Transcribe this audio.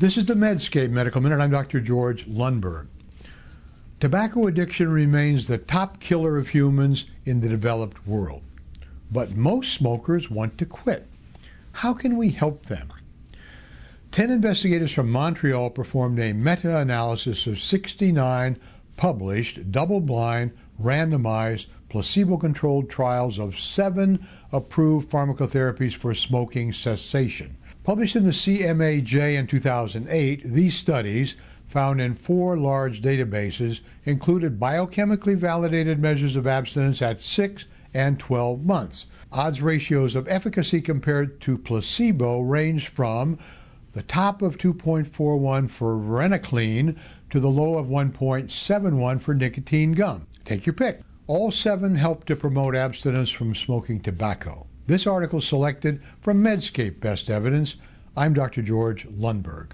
This is the Medscape Medical Minute. I'm Dr. George Lundberg. Tobacco addiction remains the top killer of humans in the developed world. But most smokers want to quit. How can we help them? Ten investigators from Montreal performed a meta analysis of 69 published, double blind, randomized, placebo controlled trials of seven approved pharmacotherapies for smoking cessation. Published in the CMAJ in 2008, these studies, found in four large databases, included biochemically validated measures of abstinence at 6 and 12 months. Odds ratios of efficacy compared to placebo ranged from the top of 2.41 for varenicline to the low of 1.71 for nicotine gum. Take your pick. All seven help to promote abstinence from smoking tobacco. This article selected from Medscape Best Evidence. I'm Dr. George Lundberg.